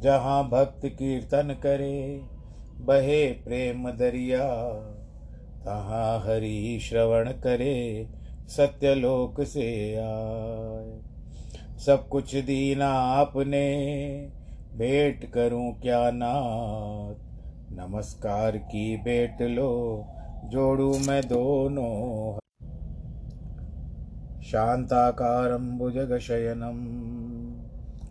जहाँ भक्त कीर्तन करे, बहे प्रेम दरिया। तहाँ हरि श्रवण करे, सत्यलोक से आए। सब कुछ दीना आपने, भेंट करूँ क्या नाथ? नमस्कार की भेंट लो, जोड़ू मैं दोनों। शान्ताकारं भुजगशयनं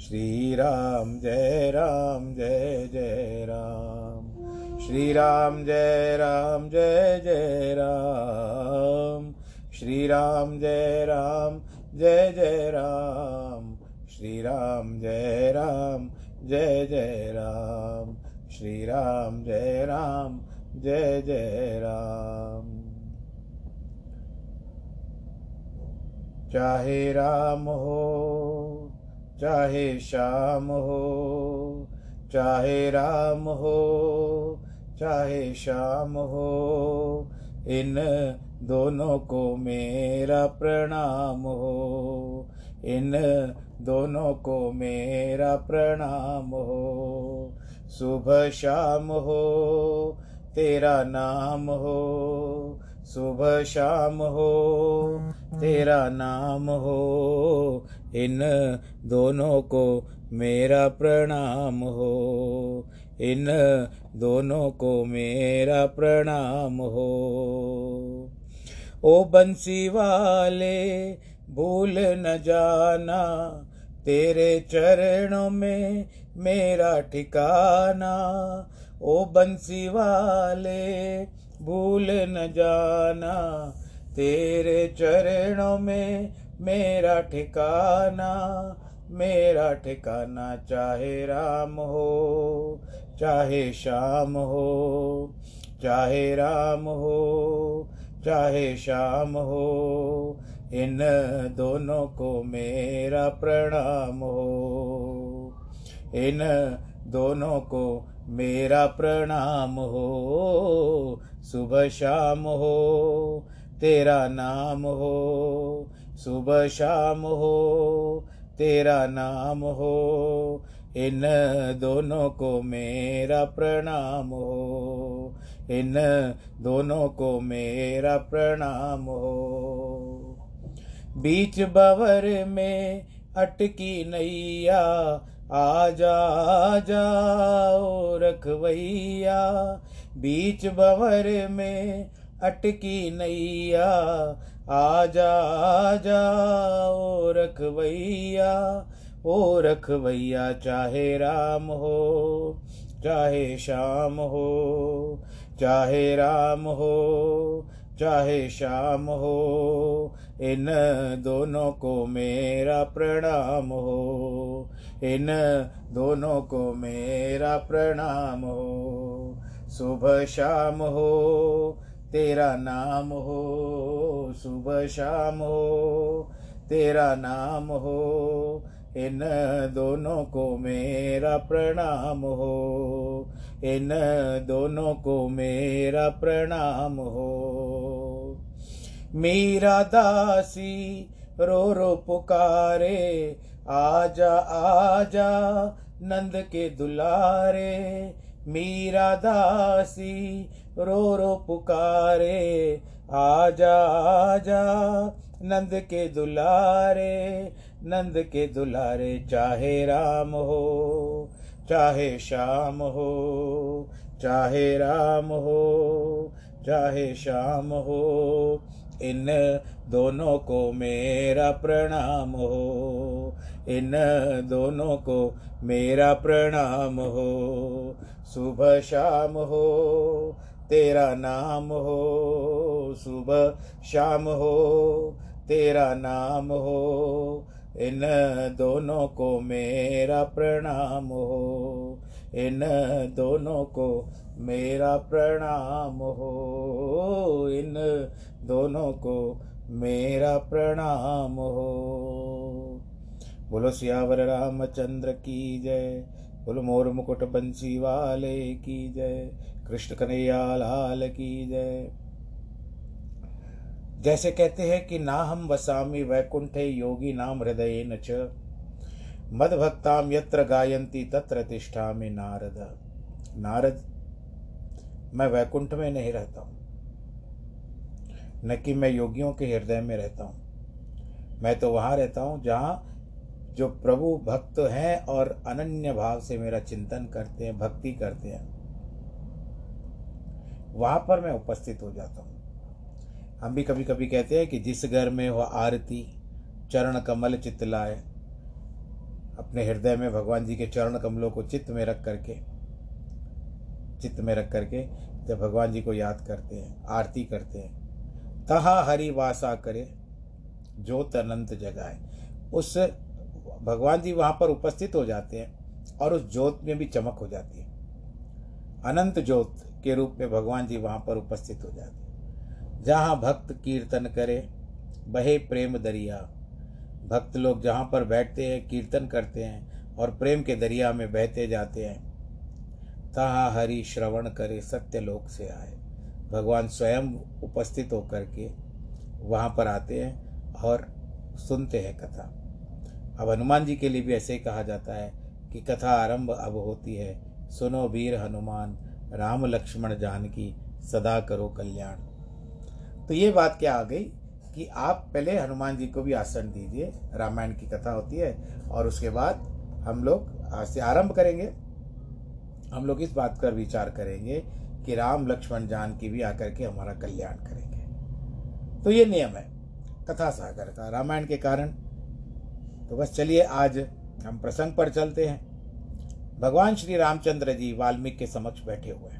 श्रीराम जय राम जय जय राम। श्रीराम जय राम जय जय राम। श्रीराम जय राम जय जय राम। श्रीराम जय राम जय जय राम। श्रीराम जय राम जय जय राम। चाहे राम हो चाहे श्याम हो, चाहे राम हो, चाहे श्याम हो, इन दोनों को मेरा प्रणाम हो, इन दोनों को मेरा प्रणाम हो। सुबह शाम हो, तेरा नाम हो सुबह शाम हो, तेरा नाम हो, इन दोनों को मेरा प्रणाम हो, इन दोनों को मेरा प्रणाम हो। ओ बंसी वाले भूल न जाना, तेरे चरणों में मेरा ठिकाना। ओ बंसी वाले भूल न जाना, तेरे चरणों में मेरा ठिकाना मेरा ठिकाना चाहे राम हो, चाहे श्याम हो, चाहे राम हो, चाहे श्याम हो, इन दोनों को मेरा प्रणाम हो। इन दोनों को मेरा प्रणाम हो। सुबह शाम हो। तेरा नाम हो। सुबह शाम हो। तेरा नाम हो। इन दोनों को मेरा प्रणाम हो। इन दोनों को मेरा प्रणाम हो। बीच बवर में अटकी नैया आजा जाओ रखवैया, बीच बवर में अटकी नैया। आजा जाओ रखवैया, ओ रखवैया, चाहे राम हो, चाहे श्याम हो, चाहे राम हो चाहे श्याम हो, इन दोनों को मेरा प्रणाम हो। इन दोनों को मेरा प्रणाम हो। सुबह शाम हो, तेरा नाम हो। सुबह शाम हो, तेरा नाम हो। इन दोनों को मेरा प्रणाम हो। इन दोनों को मेरा प्रणाम हो। मीरा दासी, रो रो पुकारे, आजा आजा, नंद के दुलारे। मीरा दासी, रो रो पुकारे, आजा आजा, नंद के दुलारे। नंद के दुलारे, चाहे राम हो, चाहे श्याम हो, चाहे राम हो, चाहे श्याम हो, इन दोनों को मेरा प्रणाम हो, इन दोनों को मेरा प्रणाम हो सुबह शाम हो, तेरा नाम हो सुबह शाम हो, तेरा नाम हो इन दोनों को मेरा प्रणाम हो। इन दोनों को मेरा प्रणाम हो। इन दोनों को मेरा प्रणाम हो। बोलो, सियावर रामचंद्र की जय। बोलो, मोर मुकुट बंसी वाले की जय। कृष्ण कन्हैया लाल की जय। जैसे कहते हैं कि ना हम वसामी वैकुंठे योगी नाम हृदय न च। मदभक्ताम यत्र गायंती तत्र तिष्ठा में नारद। नारद, मैं वैकुंठ में नहीं रहता हूँ। न कि मैं योगियों के हृदय में रहता हूँ। मैं तो वहाँ रहता हूँ जहाँ जो प्रभु भक्त हैं और अनन्य भाव से मेरा चिंतन करते हैं, भक्ति करते हैं, वहाँ पर मैं उपस्थित हो जाता हूँ। हम भी कभी कभी कहते हैं कि जिस घर में हो आरती, चरण कमल चित्त लाए। अपने हृदय में भगवान जी के चरण कमलों को चित्त में रख करके, चित्त में रख करके जब भगवान जी को याद करते हैं, आरती करते हैं, तहा हरि वासा करे, ज्योत अनंत जगाए। उस भगवान जी वहाँ पर उपस्थित हो जाते हैं और उस ज्योत में भी चमक हो जाती है। अनंत ज्योत के रूप में भगवान जी वहाँ पर उपस्थित हो जाते हैं। जहाँ भक्त कीर्तन करे, बहे प्रेम दरिया। भक्त लोग जहाँ पर बैठते हैं, कीर्तन करते हैं और प्रेम के दरिया में बहते जाते हैं। तहाँ हरि श्रवण करे, सत्य लोक से आए। भगवान स्वयं उपस्थित होकर के वहाँ पर आते हैं और सुनते हैं कथा। अब हनुमान जी के लिए भी ऐसे ही कहा जाता है कि कथा आरंभ अब होती है। सुनो वीर हनुमान, राम लक्ष्मण जानकी, सदा करो कल्याण। तो ये बात क्या आ गई कि आप पहले हनुमान जी को भी आसन दीजिए, रामायण की कथा होती है, और उसके बाद हम लोग आज से आरंभ करेंगे। हम लोग इस बात पर विचार करेंगे कि राम लक्ष्मण जान की भी आकर के हमारा कल्याण करेंगे। तो ये नियम है, कथा सागर का, रामायण के कारण। तो बस चलिए, आज हम प्रसंग पर चलते हैं। भगवान श्री रामचंद्र जी वाल्मीकि के समक्ष बैठे हुए हैं।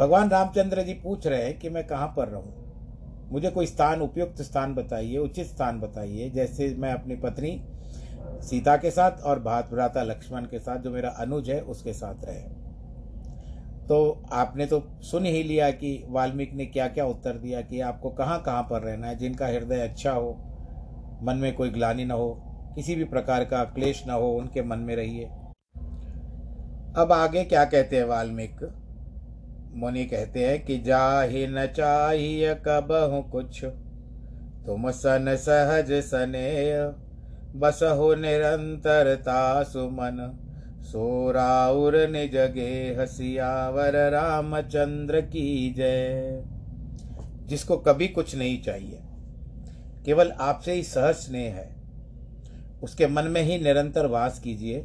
भगवान रामचंद्र जी पूछ रहे हैं कि मैं कहाँ पर रहूँ। मुझे कोई स्थान, उपयुक्त स्थान बताइए, उचित स्थान बताइए, जैसे मैं अपनी पत्नी सीता के साथ और भात भ्राता लक्ष्मण के साथ, जो मेरा अनुज है, उसके साथ रहे। तो आपने तो सुन ही लिया कि वाल्मीकि ने क्या क्या उत्तर दिया कि आपको कहाँ कहाँ पर रहना है, जिनका हृदय अच्छा हो, मन में कोई ग्लानी न हो, किसी भी प्रकार का क्लेश न हो, उनके मन में रहिए। अब आगे क्या कहते हैं वाल्मीकि? मुनि कहते हैं कि जाहि न चाहिए कब हूँ कुछ। तुम सन सहज सने बस हो निरंतरता सुमन सोराउर ने जगे हसियावर रामचंद्र की जय। जिसको कभी कुछ नहीं चाहिए, केवल आपसे ही सहज स्नेह है। उसके मन में ही निरंतर वास कीजिए,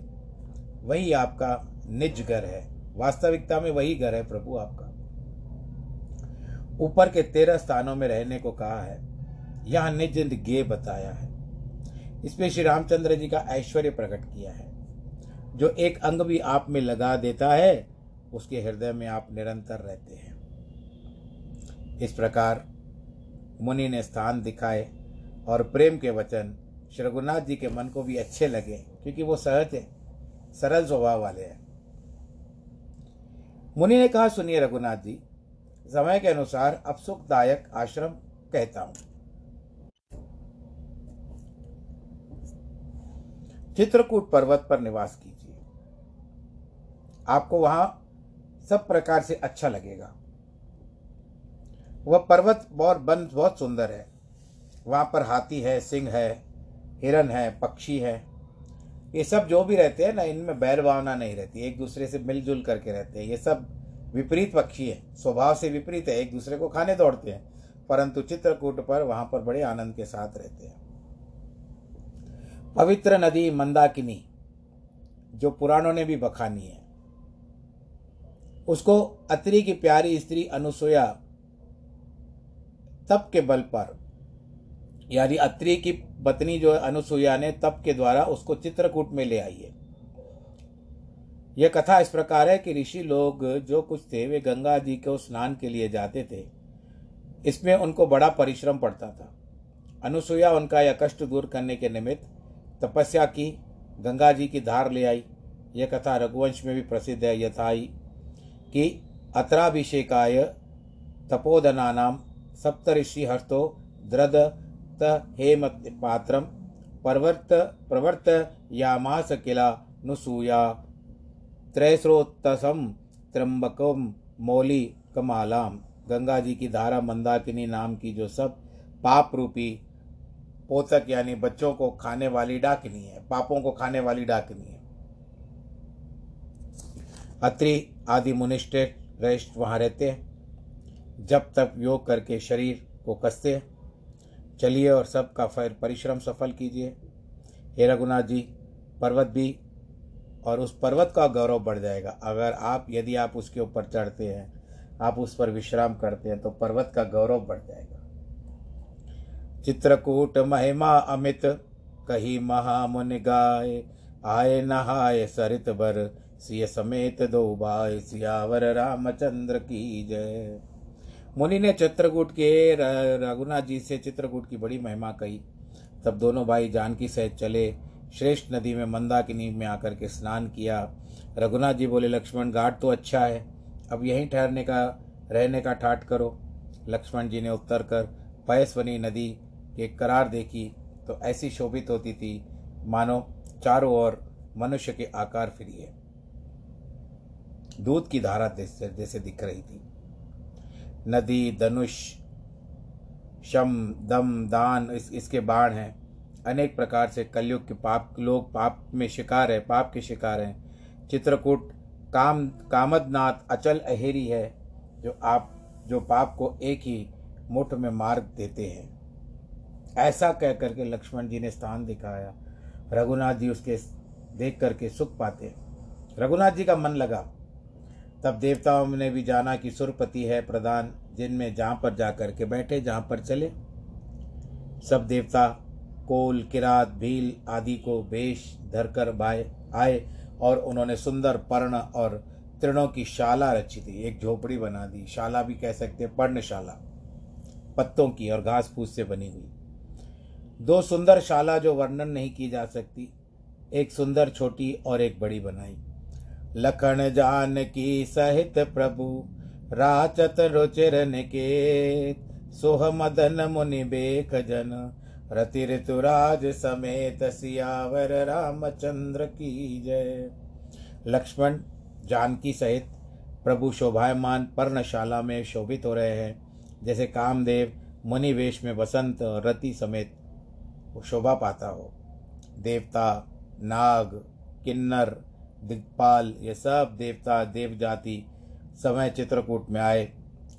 वही आपका निज घर है। वास्तविकता में वही घर है प्रभु आपका। ऊपर के तेरह स्थानों में रहने को कहा है। यह निज गे बताया है। इसमें श्री रामचंद्र जी का ऐश्वर्य प्रकट किया है। जो एक अंग भी आप में लगा देता है, उसके हृदय में आप निरंतर रहते हैं। इस प्रकार मुनि ने स्थान दिखाए और प्रेम के वचन श्री रघुनाथ जी के मन को भी अच्छे लगे, क्योंकि वो सहज है, सरल स्वभाव वाले हैं। मुनि ने कहा, सुनिए रघुनाथ जी, समय के अनुसार अब सुखदायक आश्रम कहता हूँ। चित्रकूट पर्वत पर निवास कीजिए। आपको वहाँ सब प्रकार से अच्छा लगेगा। वह पर्वत और वन बहुत सुंदर है। वहाँ पर हाथी है, सिंह है, हिरन है, पक्षी है। ये सब जो भी रहते हैं ना, इनमें बैर भावना नहीं रहती, एक दूसरे से मिलजुल करके रहते हैं। ये सब विपरीत पक्षी है, स्वभाव से विपरीत है, एक दूसरे को खाने दौड़ते हैं, परंतु चित्रकूट पर वहाँ पर बड़े आनंद के साथ रहते हैं। पवित्र नदी मंदाकिनी, जो पुराणों ने भी बखानी है, उसको अत्रि की प्यारी स्त्री अनुसुया तप के बल पर, यानी अत्रि की पत्नी जो अनुसुईया ने तप के द्वारा उसको चित्रकूट में ले आई है। यह कथा इस प्रकार है कि ऋषि लोग जो कुछ थे, वे गंगा जी को स्नान के लिए जाते थे। इसमें उनको बड़ा परिश्रम पड़ता था। अनुसुईया उनका यह कष्ट दूर करने के निमित्त तपस्या की, गंगा जी की धार ले आई। यह कथा रघुवंश में भी प्रसिद्ध है। यथाई कि अत्राभिषेकाय तपोधना नाम सप्तऋषि हस्तो द्रद हेम पात्रम। प्रवर्त प्रवर्त यामास किला नुसूया। त्रैस्रोतसम त्र्यंबकम मौली कमालाम। गंगा जी की धारा, मंदाकिनी नाम की जो सब पाप रूपी पोतक यानी बच्चों को खाने वाली डाकनी है, पापों को खाने वाली डाकनी है। अत्रि आदि मुनिष्ठ रहते हैं। जब तक योग करके शरीर को कसते हैं चलिए और सबका फिर परिश्रम सफल कीजिए। हे रघुनाथ जी, पर्वत भी और उस पर्वत का गौरव बढ़ जाएगा। अगर आप, यदि आप उसके ऊपर चढ़ते हैं, आप उस पर विश्राम करते हैं तो पर्वत का गौरव बढ़ जाएगा। चित्रकूट महिमा अमित, कही महामुन गाय, आए नहाय सरित बर, सिय समेत दो भाई सियावर रामचंद्र की जय। मुनि ने चित्रकूट के रघुनाथ जी से चित्रकूट की बड़ी महिमा कही। तब दोनों भाई जानकी सहित चले। श्रेष्ठ नदी में मंदाकिनी में आकर के स्नान किया। रघुनाथ जी बोले, लक्ष्मण, घाट तो अच्छा है। अब यहीं ठहरने का, रहने का ठाट करो। लक्ष्मण जी ने उत्तर कर पयस्वनी नदी के करार देखी तो ऐसी शोभित होती थी। मानो, चारों ओर मनुष्य के आकार फिरिए दूध की धारा जैसे दिख रही थी। नदी, धनुष, शम, दम, दान इस, इसके बाण हैं। अनेक प्रकार से कलयुग के पाप, लोग पाप में शिकार है, पाप के शिकार हैं। चित्रकूट, काम, कामदनाथ अचल अहेरी है, जो आप, जो पाप को एक ही मुठ में मार देते हैं। ऐसा कह करके लक्ष्मण जी ने स्थान दिखाया। रघुनाथ जी उसके देख करके सुख पाते। रघुनाथ जी का मन लगा। तब देवताओं ने भी जाना कि सुरपति है प्रधान, जिनमें जहाँ पर जा कर के बैठे, जहाँ पर चले। सब देवता, कोल, किरात, भील आदि को भेष धरकर बाय, आए और उन्होंने सुंदर पर्ण और तृणों की शाला रची थी। एक झोपड़ी बना दी। शाला भी कह सकते पर्णशाला। पत्तों की और घास फूस से बनी हुई। दो सुंदर शाला जो वर्णन नहीं की जा सकती। एक सुंदर छोटी और एक बड़ी बनाई। लखन जान की सहित प्रभु, राचत रुचिर निकेत सोह मदन मुनि बेख जन, रति ऋतुराज समेत सियावर रामचंद्र की जय। लक्ष्मण जानकी सहित प्रभु शोभायमान पर्णशाला में शोभित हो रहे हैं। जैसे कामदेव मुनि वेश में और रति समेत शोभा पाता हो। देवता, नाग, किन्नर दिग्पाल, ये सब देवता देव जाति समय चित्रकूट में आए।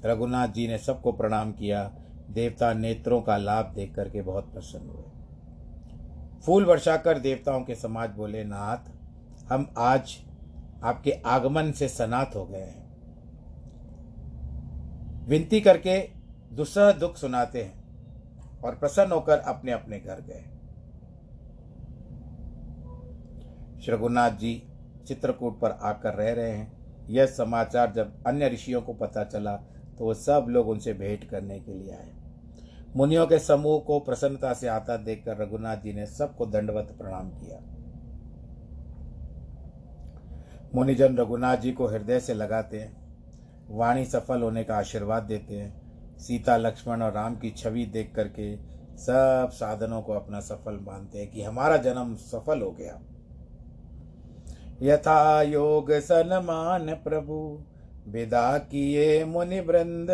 रघुनाथ जी ने सबको प्रणाम किया। देवता नेत्रों का लाभ देख करके बहुत प्रसन्न हुए। फूल वर्षा कर देवताओं के समाज बोले, नाथ, हम आज आपके आगमन से सनात हो गए हैं। विनती करके दुस्सह दुख सुनाते हैं और प्रसन्न होकर अपने अपने घर गए। रघुनाथ जी चित्रकूट पर आकर रह रहे हैं। यह समाचार जब अन्य ऋषियों को पता चला तो वह सब लोग उनसे भेंट करने के लिए आए। मुनियों के समूह को प्रसन्नता से आता देखकर रघुनाथ जी ने सबको दंडवत प्रणाम किया। मुनिजन रघुनाथ जी को हृदय से लगाते हैं। वाणी सफल होने का आशीर्वाद देते हैं। सीता, लक्ष्मण और राम की छवि देख करके सब साधनों को अपना सफल मानते हैं कि हमारा जन्म सफल हो गया। यथा योग सनमान प्रभु, विदा किए मुनि वृंद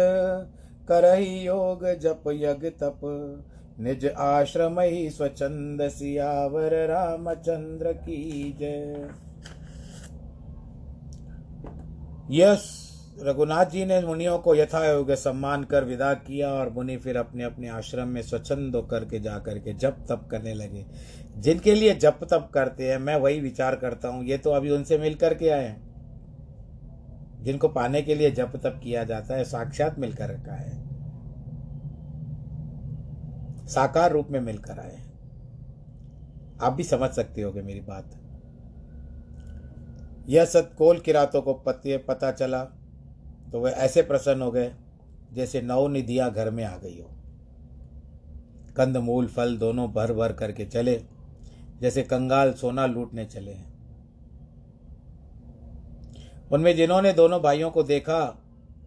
करही योग जप यग तप। निज आश्रम ही स्वचंद सियावर रामचंद्र की जय। यस, रघुनाथ जी ने मुनियों को यथा योग सम्मान कर विदा किया और मुनि फिर अपने अपने आश्रम में स्वच्छंद होकर के जा करके जप तप करने लगे। जिनके लिए जप तप करते हैं, मैं वही विचार करता हूँ। ये तो अभी उनसे मिल करके आए हैं। जिनको पाने के लिए जप तप किया जाता है, साक्षात मिलकर रखा है। साकार रूप में मिलकर आए आप भी समझ सकते होगे मेरी बात। यह सतकोल किरातों को पति पता चला तो वे ऐसे प्रसन्न हो गए, जैसे नौ निधियाँ घर में आ गई हो। कंद, मूल, फल दोनों भर भर करके चले। जैसे कंगाल सोना लूटने चले हैं। उनमें जिन्होंने दोनों भाइयों को देखा,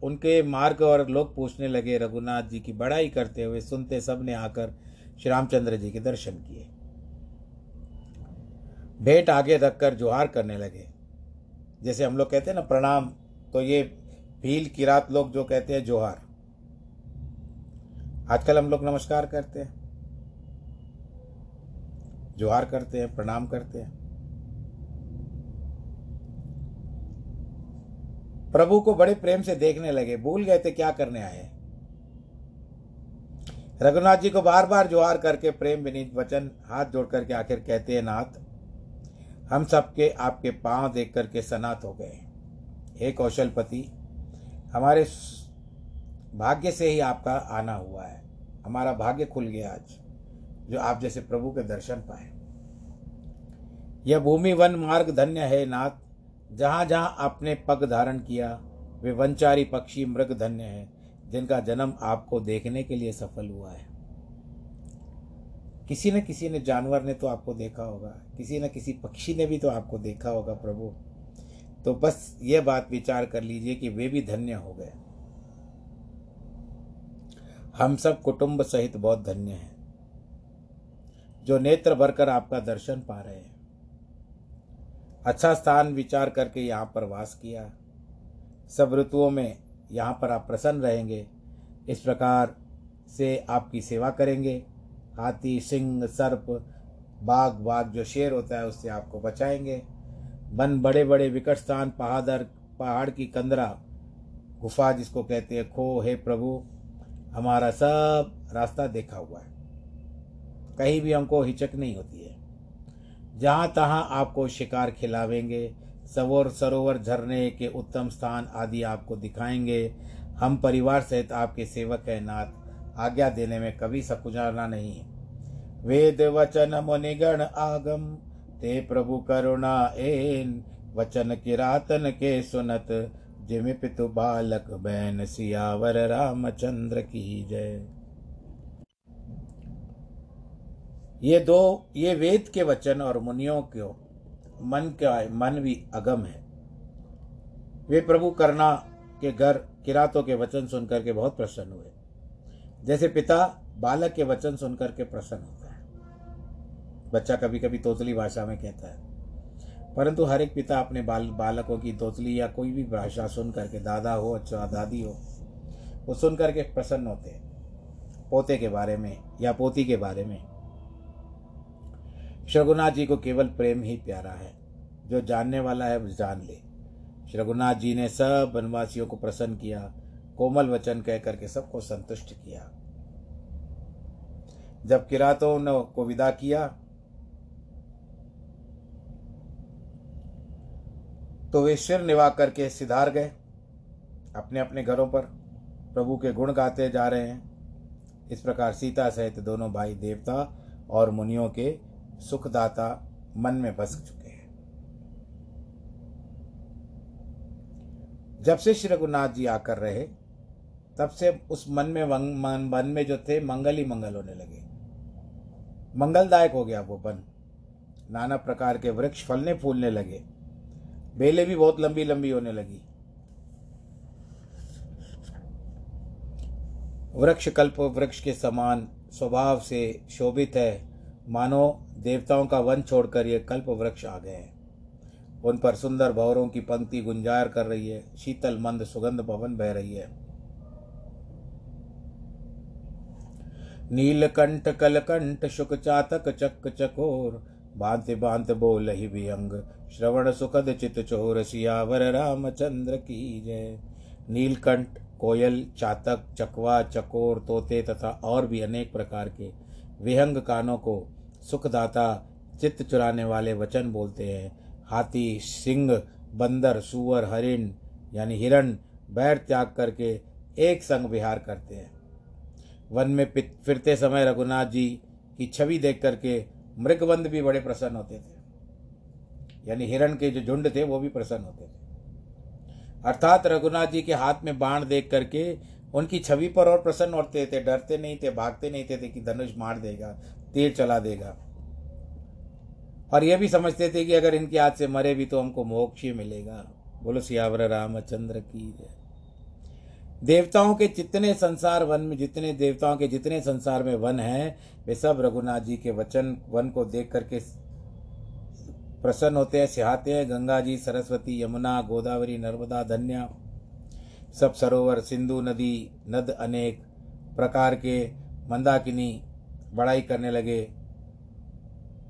उनके मार्ग और लोग पूछने लगे, रघुनाथ जी की बड़ाई करते हुए सुनते सबने आकर श्री रामचंद्र जी के दर्शन किए। भेंट आगे रखकर जोहार करने लगे। जैसे हम लोग कहते हैं ना, प्रणाम तो ये भील किरात लोग जो कहते हैं, जोहार। आजकल हम लोग नमस्कार करते हैं। जोहार करते हैं, प्रणाम करते हैं। प्रभु को बड़े प्रेम से देखने लगे, भूल गए थे क्या करने आए रघुनाथ जी को बार बार जोहार करके प्रेम विनीत वचन हाथ जोड़ करके आखिर कहते हैं, नाथ, हम सबके आपके पाँव देख करके सनात हो गए हे। कौशलपति, हमारे भाग्य से ही आपका आना हुआ है। हमारा भाग्य खुल गया आज। जो आप जैसे प्रभु के दर्शन पाए। यह भूमि वन मार्ग धन्य है नाथ। जहाँ जहाँ आपने पग धारण किया, वे वनचारी पक्षी मृग धन्य है, जिनका जन्म आपको देखने के लिए सफल हुआ है। किसी न किसी ने जानवर ने तो आपको देखा होगा, किसी न किसी पक्षी ने भी तो आपको देखा होगा प्रभु। तो बस ये बात विचार कर लीजिए कि वे भी धन्य हो गए। हम सब कुटुंब सहित बहुत धन्य हैं। जो नेत्र भरकर आपका दर्शन पा रहे हैं। अच्छा स्थान विचार करके यहाँ पर वास किया। सब ऋतुओं में यहाँ पर आप प्रसन्न रहेंगे। इस प्रकार से आपकी सेवा करेंगे। हाथी, सिंह, सर्प, बाघ बाघ जो शेर होता है उससे आपको बचाएँगे। वन बड़े बड़े विकट स्थान, पहाड़ पहाड़ की कंदरा, गुफा जिसको कहते हैं, खो, हे प्रभु, हमारा सब रास्ता देखा हुआ है। कहीं भी हमको हिचक नहीं होती है। जहाँ तहाँ आपको शिकार खिलावेंगे, सवोर सरोवर झरने के उत्तम स्थान आदि आपको दिखाएँगे। हम परिवार सहित आपके सेवक हैं नाथ, आज्ञा देने में कभी सकुचाना नहीं वेद वचन मुनिगण आगम, ते प्रभु करुणा एन, वचन किरातन के सुनत जिम पितु बालक बैन सियावर रामचंद्र की जय। ये दो, ये वेद के वचन और मुनियों को मन का, मन भी अगम है। वे प्रभु करना के घर, किरातों के वचन सुनकर के बहुत प्रसन्न हुए। जैसे पिता बालक के वचन सुनकर के प्रसन्न होता है। बच्चा कभी कभी तोतली भाषा में कहता है। परंतु हर एक पिता अपने बाल, बालकों की तोतली या कोई भी भाषा सुन करके दादा हो अच्छा दादी हो, वो सुन करके प्रसन्न होते हैं। पोते के बारे में या पोती के बारे में। शगुनाथ जी को केवल प्रेम ही प्यारा है। जो जानने वाला है जान ले। रघुनाथ जी ने सब वनवासियों को प्रसन्न किया, कोमल वचन कह करके सबको संतुष्ट किया। जब किरातों ने को विदा किया तो वे सिर निभा करके सिधार गए। अपने अपने घरों पर प्रभु के गुण गाते जा रहे हैं। इस प्रकार सीता सहित दोनों भाई देवता और मुनियों के सुखदाता मन में बस चुके हैं। जब से श्री रघुनाथ जी आकर रहे तब से उस मन में मन, मन में जो थे मंगल ही मंगल होने लगे। मंगलदायक हो गया वो वन नाना प्रकार के वृक्ष फलने फूलने लगे। बेलें भी बहुत लंबी लंबी होने लगी। वृक्ष कल्प वृक्ष के समान स्वभाव से शोभित है। मानो देवताओं का वन छोड़कर ये कल्प वृक्ष आ गए हैं। उन पर सुंदर भवरों की पंक्ति गुंजार कर रही है, शीतल मंद सुगंध भवन बह रही है। नीलकंठ, कलकंठ शुक चातक चक चकोर भांति भांत बोल ही विहंग, श्रवण सुखद चित चोर, सियावर रामचंद्र की जय। नीलकंठ, कोयल, चातक, चकवा, चकोर, तोते तथा और भी अनेक प्रकार के विहंग कानों को सुखदाता चित्त चुराने वाले वचन बोलते हैं। हाथी सिंह बंदर सुअर हरिण यानी हिरण बैर त्याग करके एक संग विहार करते हैं। वन में फिरते समय रघुनाथ जी की छवि देख करके मृगबंद भी बड़े प्रसन्न होते थे। यानी हिरण के जो झुंड थे वो भी प्रसन्न होते थे। अर्थात रघुनाथ जी के हाथ में बाण देख करके उनकी छवि पर और प्रसन्न होते थे डरते नहीं थे भागते नहीं थे, कि धनुष मार देगा। तीर चला देगा। और यह भी समझते थे कि अगर इनके हाथ से मरे भी तो हमको मोक्ष ही मिलेगा। बोलो, सियावर रामचंद्र की जय। देवताओं के जितने संसार वन में, जितने देवताओं के जितने संसार में वन हैं, वे सब रघुनाथ जी के वचन, वन को देख करके प्रसन्न होते हैं, सिहाते हैं। गंगा जी, सरस्वती, यमुना, गोदावरी, नर्मदा, धन्या, सब सरोवर, सिंधु नदी, नद अनेक प्रकार के मंदाकिनी बड़ाई करने लगे।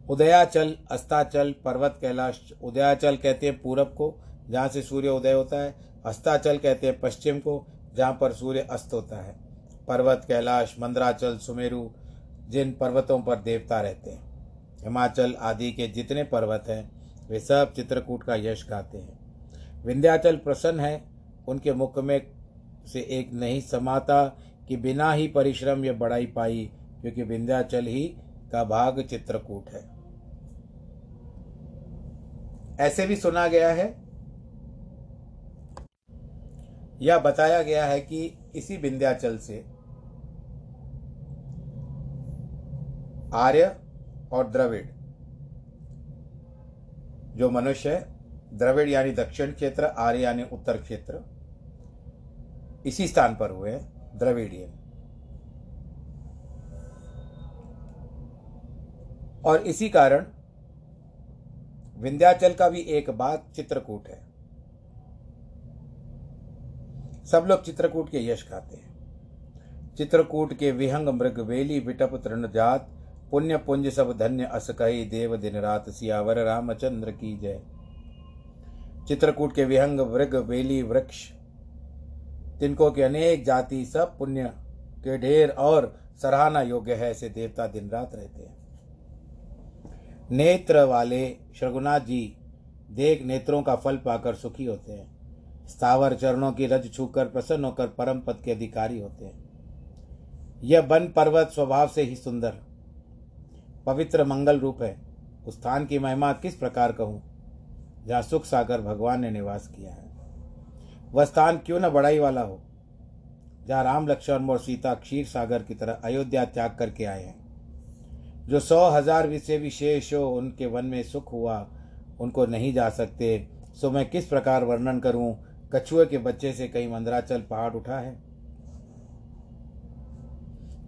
उदयाचल, अस्ताचल, पर्वत कैलाश, उदयाचल कहते हैं पूरब को, जहाँ से सूर्य उदय होता है। अस्ताचल कहते हैं पश्चिम को, जहाँ पर सूर्य अस्त होता है। पर्वत कैलाश, मंदराचल, सुमेरु, जिन पर्वतों पर देवता रहते हैं। हिमाचल आदि के जितने पर्वत हैं, वे सब चित्रकूट का यश गाते हैं। विंध्याचल प्रसन्न है, उनके मुख में से एक नहीं समाता कि बिना ही परिश्रम ये बढ़ाई पाई क्योंकि विंध्याचल ही का भाग चित्रकूट है। ऐसे भी सुना गया है या बताया गया है कि इसी विंध्याचल से आर्य और द्रविड़, जो मनुष्य है, द्रविड़ यानी दक्षिण क्षेत्र, आर्य यानी उत्तर क्षेत्र, इसी स्थान पर हुए हैं, द्रविड़ियन। और इसी कारण विंध्याचल का भी एक बात चित्रकूट है। सब लोग चित्रकूट के यश गाते हैं। चित्रकूट के विहंग मृग वेली विटप तृण जात पुण्य पुंज सब धन्य अस कही देव दिन रात सियावर रामचंद्र की जय। चित्रकूट के विहंग मृग वेली वृक्ष, तिनको के अनेक जाति सब पुण्य के ढेर और सराहना योग्य है, ऐसे देवता दिन रात रहते हैं। नेत्र वाले श्रघुनाथ जी देख नेत्रों का फल पाकर सुखी होते हैं। स्थावर चरणों की रज छूकर प्रसन्न होकर परम पद के अधिकारी होते हैं। यह वन पर्वत स्वभाव से ही सुंदर, पवित्र मंगल रूप है। उस स्थान की महिमा किस प्रकार कहूँ? जहाँ सुख सागर भगवान ने निवास किया है। वह स्थान क्यों न बड़ाई वाला हो? जहाँ राम लक्ष्मण और सीता क्षीर सागर की तरह अयोध्या त्याग करके आए हैं। जो सौ हज़ार से विशेष हो, उनके वन में सुख हुआ, उनको नहीं जा सकते। सो मैं किस प्रकार वर्णन करूँ? कछुए के बच्चे से कहीं मंदराचल पहाड़ उठा है?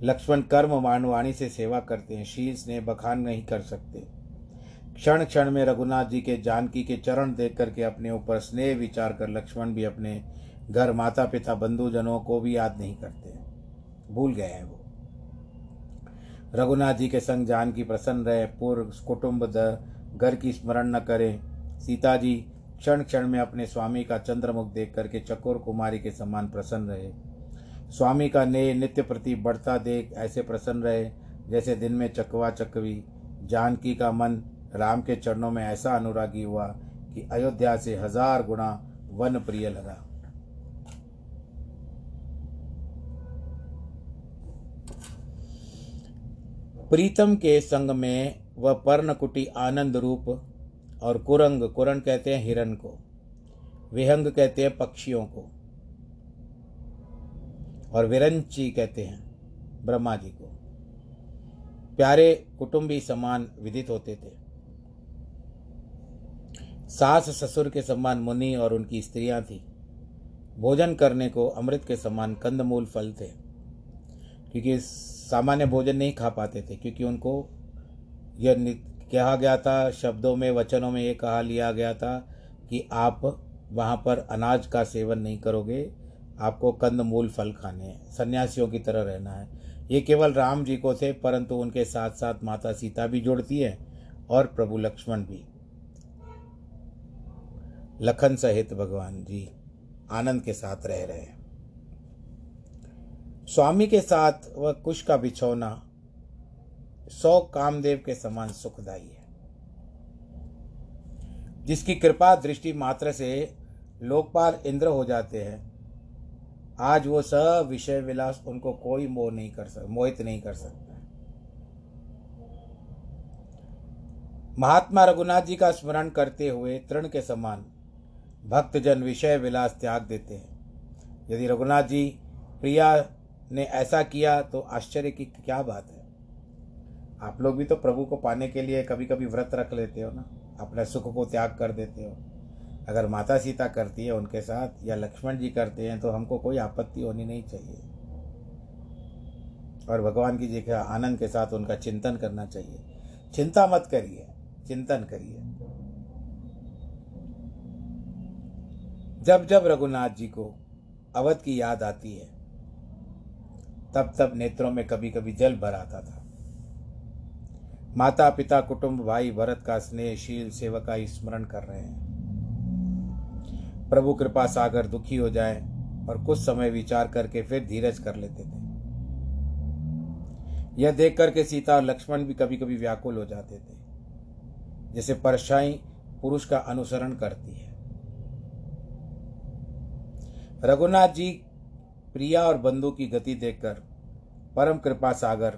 लक्ष्मण कर्म मानवाणी से सेवा करते हैं, शील स्नेह बखान नहीं कर सकते। क्षण क्षण में रघुनाथ जी के जानकी के चरण देख करके अपने ऊपर स्नेह विचार कर लक्ष्मण भी अपने घर माता पिता बंधुजनों को भी याद नहीं करते। भूल गए हैं वो। रघुनाथ जी के संग जानकी प्रसन्न रहे, पूर्व कुटुंब घर की स्मरण न करें। सीता जी क्षण क्षण में अपने स्वामी का चंद्रमुख देख करके चकोर कुमारी के समान प्रसन्न रहे। स्वामी का ने नित्य प्रति बढ़ता देख ऐसे प्रसन्न रहे, जैसे दिन में चकवा चकवी। जानकी का मन राम के चरणों में ऐसा अनुरागी हुआ कि अयोध्या से हज़ार गुणा वन प्रिय लगा। प्रीतम के संग में वह पर्णकुटी आनंद रूप और कुरंग कुरंग कहते हैं हिरण को, विहंग कहते हैं पक्षियों को, और विरंची कहते हैं ब्रह्मा जी को। प्यारे कुटुंबी समान विदित होते थे। सास ससुर के समान मुनि और उनकी स्त्रियाँ थी। भोजन करने को अमृत के समान कंदमूल फल थे, क्योंकि सामान्य भोजन नहीं खा पाते थे, क्योंकि उनको यह कहा गया था, शब्दों में, वचनों में ये कहा लिया गया था कि आप वहाँ पर अनाज का सेवन नहीं करोगे, आपको कंद मूल फल खाने हैं। सन्यासियों की तरह रहना है। ये केवल राम जी को थे, परंतु उनके साथ साथ माता सीता भी जुड़ती है और प्रभु लक्ष्मण भी। लखन सहित भगवान जी आनंद के साथ रह रहे हैं। स्वामी के साथ वह कुश का बिछौना, सौ कामदेव के समान सुखदाई है। जिसकी कृपा दृष्टि मात्र से लोकपाल इंद्र हो जाते हैं, आज वो सब विषय विलास उनको कोई मोह नहीं कर सकता मोहित नहीं कर सकता। महात्मा रघुनाथ जी का स्मरण करते हुए तृण के समान भक्तजन विषय विलास त्याग देते हैं। यदि रघुनाथ जी प्रिया ने ऐसा किया तो आश्चर्य की क्या बात है। आप लोग भी तो प्रभु को पाने के लिए कभी कभी व्रत रख लेते हो ना। अपने सुख को त्याग कर देते हो। अगर माता सीता करती है उनके साथ या लक्ष्मण जी करते हैं तो हमको कोई आपत्ति होनी नहीं चाहिए। और भगवान की जी के आनंद के साथ उनका चिंतन करना चाहिए। चिंता मत करिए, चिंतन करिए। जब जब रघुनाथ जी को अवध की याद आती है तब तब नेत्रों में कभी कभी जल भर आता था। माता पिता कुटुंब, भाई, भरत का स्नेहशील सेवा का स्मरण कर रहे हैं। प्रभु कृपा सागर दुखी हो जाए और कुछ समय विचार करके फिर धीरज कर लेते थे। यह देख करके सीता और लक्ष्मण भी कभी कभी व्याकुल हो जाते थे, जैसे परछाई पुरुष का अनुसरण करती है। रघुनाथ जी प्रिया और बंधु की गति देखकर परम कृपा सागर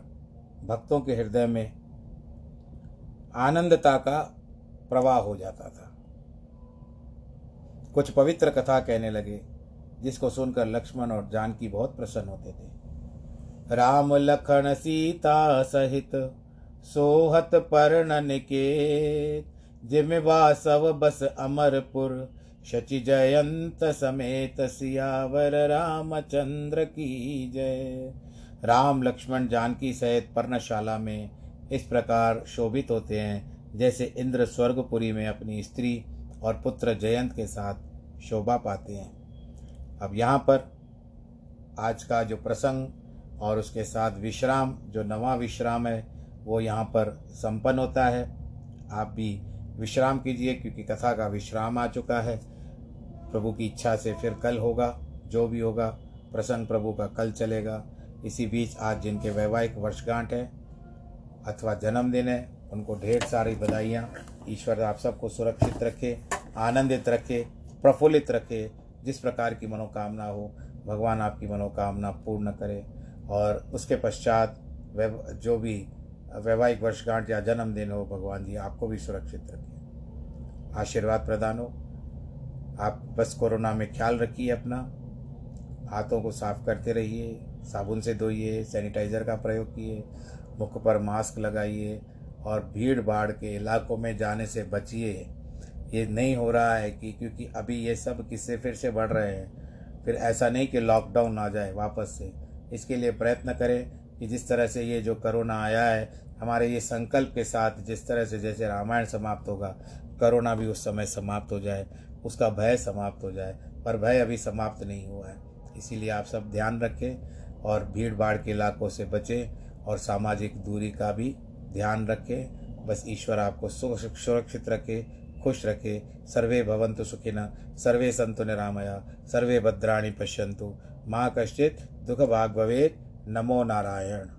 भक्तों के हृदय में आनंदता का प्रवाह हो जाता था। कुछ पवित्र कथा कहने लगे, जिसको सुनकर लक्ष्मण और जानकी बहुत प्रसन्न होते थे। राम लखन सीता सहित सोहत पर निकेत जिम वासव बस अमरपुर शचि जयंत समेत सियावर रामचंद्र की जय। राम लक्ष्मण जानकी सहित पर्णशाला में इस प्रकार शोभित होते हैं, जैसे इंद्र स्वर्गपुरी में अपनी स्त्री और पुत्र जयंत के साथ शोभा पाते हैं। अब यहाँ पर आज का जो प्रसंग और उसके साथ विश्राम, जो नवा विश्राम है, वो यहाँ पर संपन्न होता है। आप भी विश्राम कीजिए, क्योंकि कथा का विश्राम आ चुका है। प्रभु की इच्छा से फिर कल होगा, जो भी होगा प्रसंग प्रभु का कल चलेगा। इसी बीच आज जिनके वैवाहिक वर्षगांठ है, अथवा जन्मदिन है, उनको ढेर सारी बधाइयाँ। ईश्वर आप सबको सुरक्षित रखे, आनंदित रखे, प्रफुल्लित रखे, जिस प्रकार की मनोकामना हो, भगवान आपकी मनोकामना पूर्ण करे। और उसके पश्चात जो भी वैवाहिक वर्षगांठ या जन्मदिन हो, भगवान जी, आपको भी सुरक्षित रखें। आशीर्वाद प्रदान हो। आप बस कोरोना में ख्याल रखिए अपना। हाथों को साफ़ करते रहिए, साबुन से धोइए, सैनिटाइज़र का प्रयोग किए, मुख पर मास्क लगाइए और भीड़ भाड़ के इलाकों में जाने से बचिए। ये नहीं हो रहा है कि क्योंकि अभी ये सब किस्से फिर से बढ़ रहे हैं। फिर ऐसा नहीं कि लॉकडाउन आ जाए वापस से। इसके लिए प्रयत्न करें कि जिस तरह से ये जो करोना आया है, हमारे ये संकल्प के साथ जिस तरह से जैसे रामायण समाप्त होगा, करोना भी उस समय समाप्त हो जाए, उसका भय समाप्त हो जाए, पर भय अभी समाप्त नहीं हुआ है। इसीलिए आप सब ध्यान रखें और भीड़ भाड़ के इलाकों से बचें और सामाजिक दूरी का भी ध्यान रखें। बस ईश्वर आपको सुरक्षित रखे, खुश रखे। सर्वे भवन्तु सुखिन, सर्वे सन्तु निरामया, सर्वे भद्राणी पश्यंतु माँ कश्चित् दुःखभाग् भवेत्। नमो नारायण।